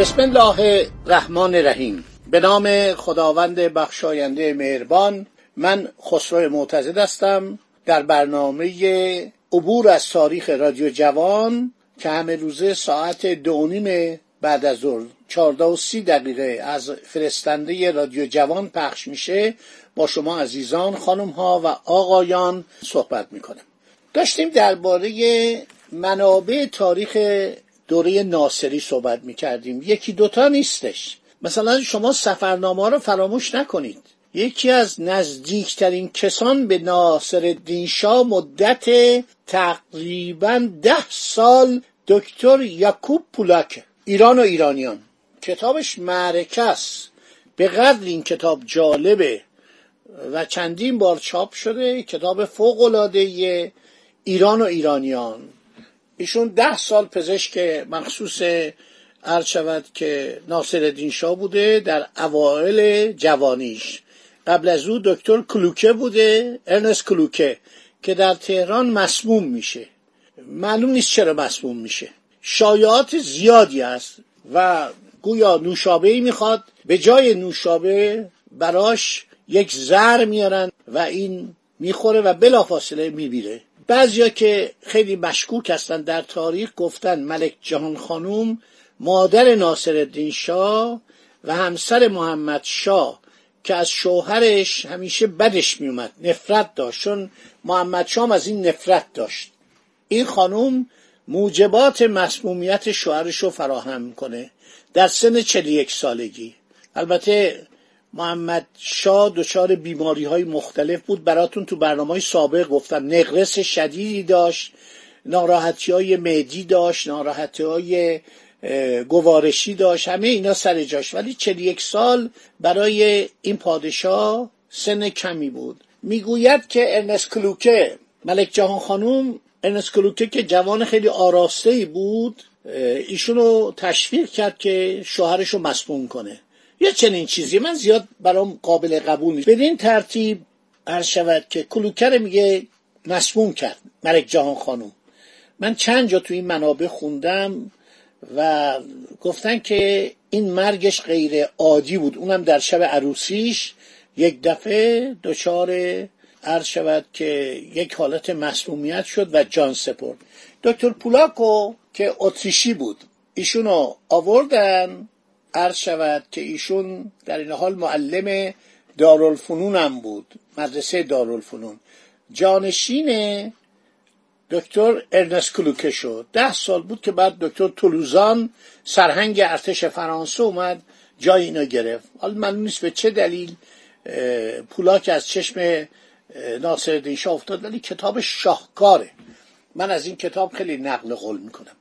بسم الله الرحمن الرحیم. به نام خداوند بخشاینده مهربان من خسرو معتزد هستم در برنامه عبور از تاریخ رادیو جوان که همه روزه ساعت دو نیم بعد از ظهر چهارده و سی دقیقه از فرستنده رادیو جوان پخش میشه با شما عزیزان خانم ها و آقایان صحبت می‌کنم. داشتیم درباره منابع تاریخ دوره ناصری صحبت می‌کردیم. یکی دوتا نیستش. مثلا شما سفرنامه رو فراموش نکنید. یکی از نزدیکترین کسان به ناصر شاه مدت تقریبا ده سال دکتر یعقوب پولاک ایران و ایرانیان. کتابش معرکه است. به قدر این کتاب جالبه. و چندین بار چاپ شده. کتاب فوق العاده ایران و ایرانیان. ایشون ده سال پزشک مخصوص عرض شود که ناصر شاه بوده در اوائل جوانیش. قبل از او دکتر کلوکه بوده ارنست کلوکه که در تهران مسموم میشه. معلوم نیست چرا مسموم میشه. شایعات زیادی است و گویا نوشابه می‌خواد. به جای نوشابه براش یک زر میارن و این می‌خوره و بلافاصله میبیره. بعضیا که خیلی مشکوک هستن در تاریخ گفتن ملک جهان خانوم مادر ناصر الدین شاه و همسر محمد شاه که از شوهرش همیشه بدش میومد نفرت داشت. چون محمد شام از این نفرت داشت. این خانوم موجبات مسمومیت شوهرش رو فراهم می‌کنه در سن یک سالگی. البته محمد شاه دچار بیماری های مختلف بود. براتون تو برنامه های سابق گفتم. نقرس شدیدی داشت ناراحتی های معدی داشت ناراحتی های گوارشی داشت. همه اینا سر جاش. ولی یک سال برای این پادشاه سن کمی بود. می‌گوید که ارنست کلوکه ملک جهان خانوم ارنست کلوکه که جوان خیلی آراسته بود ایشونو تشویق کرد که شوهرش رو مسموم کنه. یا چنین چیزی. من زیاد برام قابل قبول نیست. بدین ترتیب عرض شود که کلوکر میگه مسموم کرد ملک جهان خانوم من چند جا تو این منابع خوندم و گفتن که این مرگش غیر عادی بود. اونم در شب عروسیش یک دفعه دچار عرض شود که یک حالت مسمومیت شد و جان سپرد. دکتر پولاکو که اتریشی بود ایشونو آوردن عرض شود که ایشون در این حال معلم دارالفنون هم بود مدرسه دارالفنون. جانشین دکتر ارنست کلوکه شد. ده سال بود که بعد دکتر تولوزان سرهنگ ارتش فرانسه اومد جای اینو گرفت. حالا معلوم نیست به چه دلیل پولاک از چشم ناصر شاه افتاد ولی کتاب شاهکاره. من از این کتاب خیلی نقل قول می‌کنم.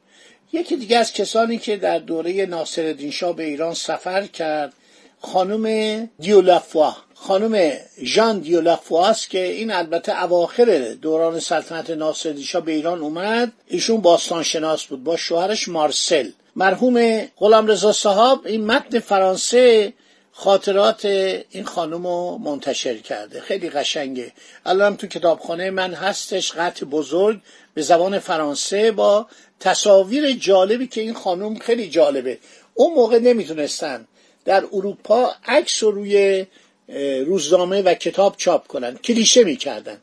یکی دیگه از کسانی که در دوره ناصر شاه به ایران سفر کرد خانم دیولافوا. خانم ژان دیولافوا است که این البته اواخر دوران سلطنت ناصر شاه به ایران اومد. ایشون باستان شناس بود با شوهرش مارسل. مرحوم غلام رضا صاحب این متن فرانسه خاطرات این خانم رو منتشر کرده. خیلی قشنگه. الان تو کتابخانه من هستش قطع بزرگ به زبان فرانسه با تصاویر جالبی که این خانم خیلی جالبه. اون موقع نمی‌تونستن در اروپا عکس رو روی روزنامه و کتاب چاپ کنن. کلیشه می‌کردن.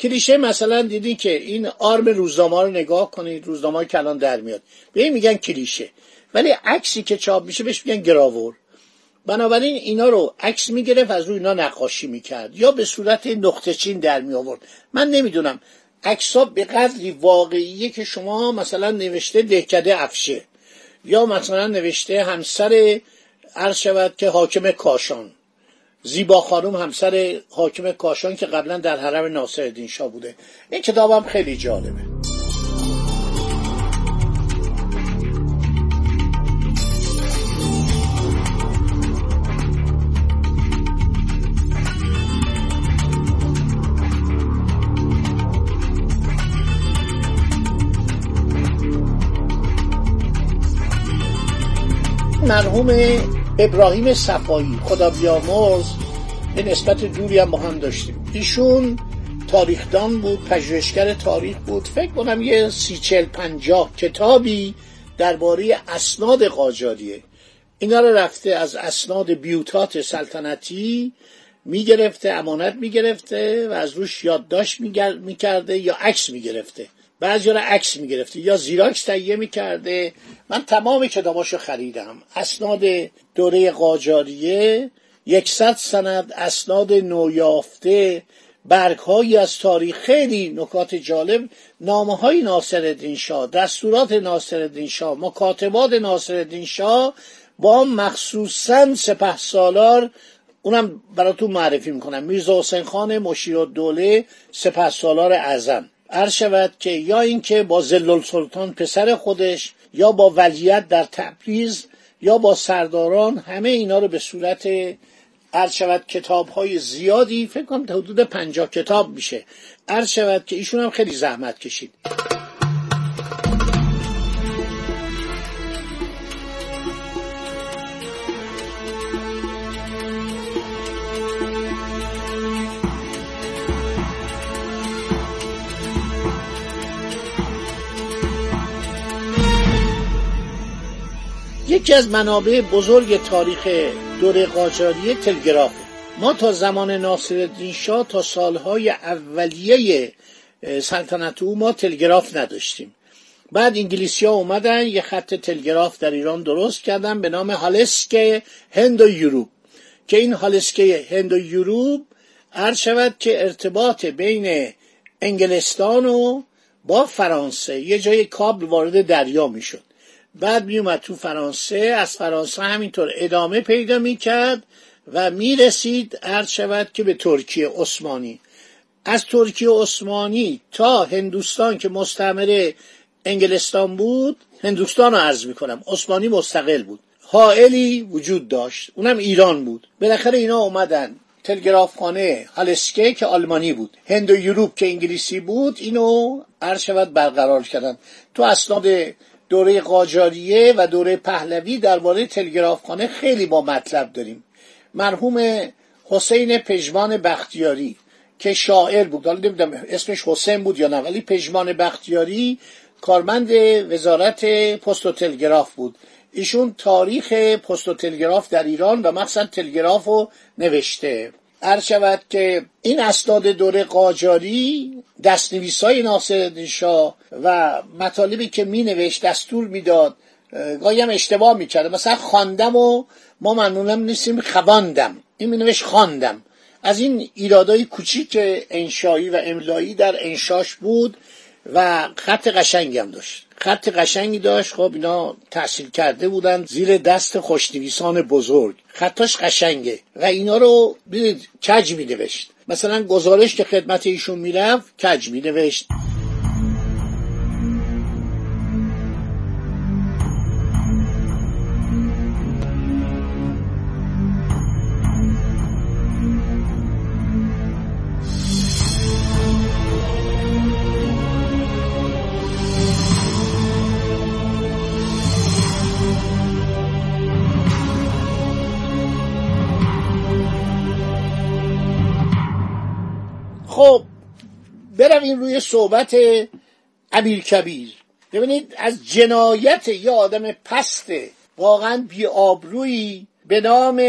کلیشه مثلا دیدین که این آرم روزنامه رو نگاه کنید روزنامه کلان در میاد. به این میگن کلیشه. ولی عکسی که چاپ میشه بهش میگن گراور. بنابراین اینا رو عکس می‌گرفت از روی اینا نقاشی می‌کرد. یا به صورت نقطه چین در می آورد من نمی‌دونم. عکسا به قدری واقعیه که شما مثلا نوشته دهکده افشه. یا مثلا نوشته همسر عرض شود که حاکم کاشان. زیبا خانم همسر حاکم کاشان که قبلا در حرم ناصر شاه بوده. این کتابم خیلی جالبه. مرحوم ابراهیم صفایی خدا بیامرز به نسبت دوری هم با هم داشتیم. ایشون تاریخدان بود پژوهشگر تاریخ بود. فکر کنم یه سی چل پنجاه کتابی درباره اسناد قاجاریه. اینا رو رفته از اسناد بیوتات سلطنتی می‌گرفته امانت می‌گرفته و از روش یادداشت می‌کرده یا عکس می‌گرفته. بعضی را عکس می‌گرفته یا زیراکس تهیه می‌کرده. من تمام کتاباشو خریدم. اسناد دوره قاجاریه یکصد سند اسناد نویافته برگ هایی از تاریخ. خیلی نکات جالب. نامه های ناصر شاه دستورات ناصر شاه مکاتبات ناصر شاه با مخصوصا سپه سالار. اونم براتون معرفی می‌کنم. میرزا حسین خان مشیر دوله سپه سالار اعظم. عرض شود که یا اینکه با زلال سلطان پسر خودش یا با ولیت در تبریز یا با سرداران همه اینا رو به صورت عرض شود کتاب های زیادی فکر کنم حدود پنجاه کتاب میشه. عرض شود که ایشون هم خیلی زحمت کشید. یکی از منابع بزرگ تاریخ دوره قاجاری تلگراف. ما تا زمان ناصرالدین شاه تا سالهای اولیه سلطنت او ما تلگراف نداشتیم. بعد انگلیسی ها اومدن یه خط تلگراف در ایران درست کردن به نام هالسک هند و یوروب که این هالسک هند و یوروب عرض شود که ارتباط بین انگلستان و با فرانسه یه جای کابل وارد دریا می‌شد. بعد میومد تو فرانسه از فرانسه همینطور ادامه پیدا می‌کرد و می‌رسید عرض شود که به ترکیه عثمانی. از ترکیه عثمانی تا هندوستان که مستعمره انگلستان بود هندوستان رو عرض می‌کنم عثمانی مستقل بود. حائلی وجود داشت اونم ایران بود. بالاخره اینا اومدن. تلگرافخانه هالسکه که آلمانی بود. هند و یوروپ که انگلیسی بود اینو عرض شود برقرار کردن. تو اسناد دوره قاجاریه و دوره پهلوی درباره تلگرافخانه خیلی با مطلب داریم. مرحوم حسین پژمان بختیاری که شاعر بود. حالا نمی‌دونم اسمش حسین بود یا نه ولی پژمان بختیاری کارمند وزارت پست و تلگراف بود. ایشون تاریخ پست و تلگراف در ایران و مخصوصا تلگراف رو نوشته. عرض شود که این اسناد دوره قاجاری دستنویس های ناصر شاه و مطالبی که می نوشت دستور می‌داد گاهی هم اشتباه می‌کرده مثلا خواندم و ما ممنونم نیستیم خواندم. این می نوشت خواندم. از این ایرادای کوچیک انشایی و املایی در انشاش بود و خط قشنگی هم داشت. خط قشنگی داشت. خب اینا تحصیل کرده بودن زیر دست خوشنویسان بزرگ. خطاش قشنگه و اینا رو کج می نوشت مثلا گزارش که خدمت ایشون می‌رفت کج می نوشت خب برویم روی صحبت امیر کبیر. ببینید از جنایت یه آدم پسته واقعا بی آبرویی به نام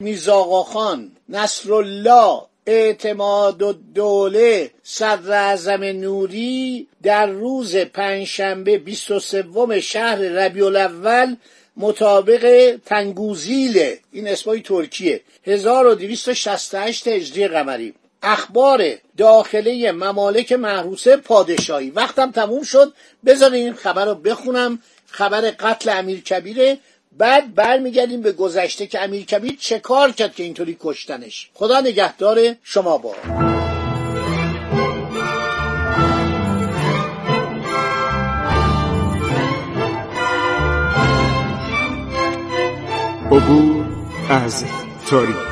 میرزا خان نصرالله اعتماد و دوله صدر اعظم نوری در روز پنجشنبه 23 شهر ربیع الاول مطابق تنگوزیل. این اسمای ترکیه. 1268 هجری قمری. اخبار داخله ممالک محروسه پادشاهی. وقتم تموم شد. بذار این خبر رو بخونم. خبر قتل امیر کبیره بعد برمیگردیم به گذشته که امیر کبیر چه کار کرد که اینطوری کشتنش. خدا نگهدار شما با. عبور از تاریخ.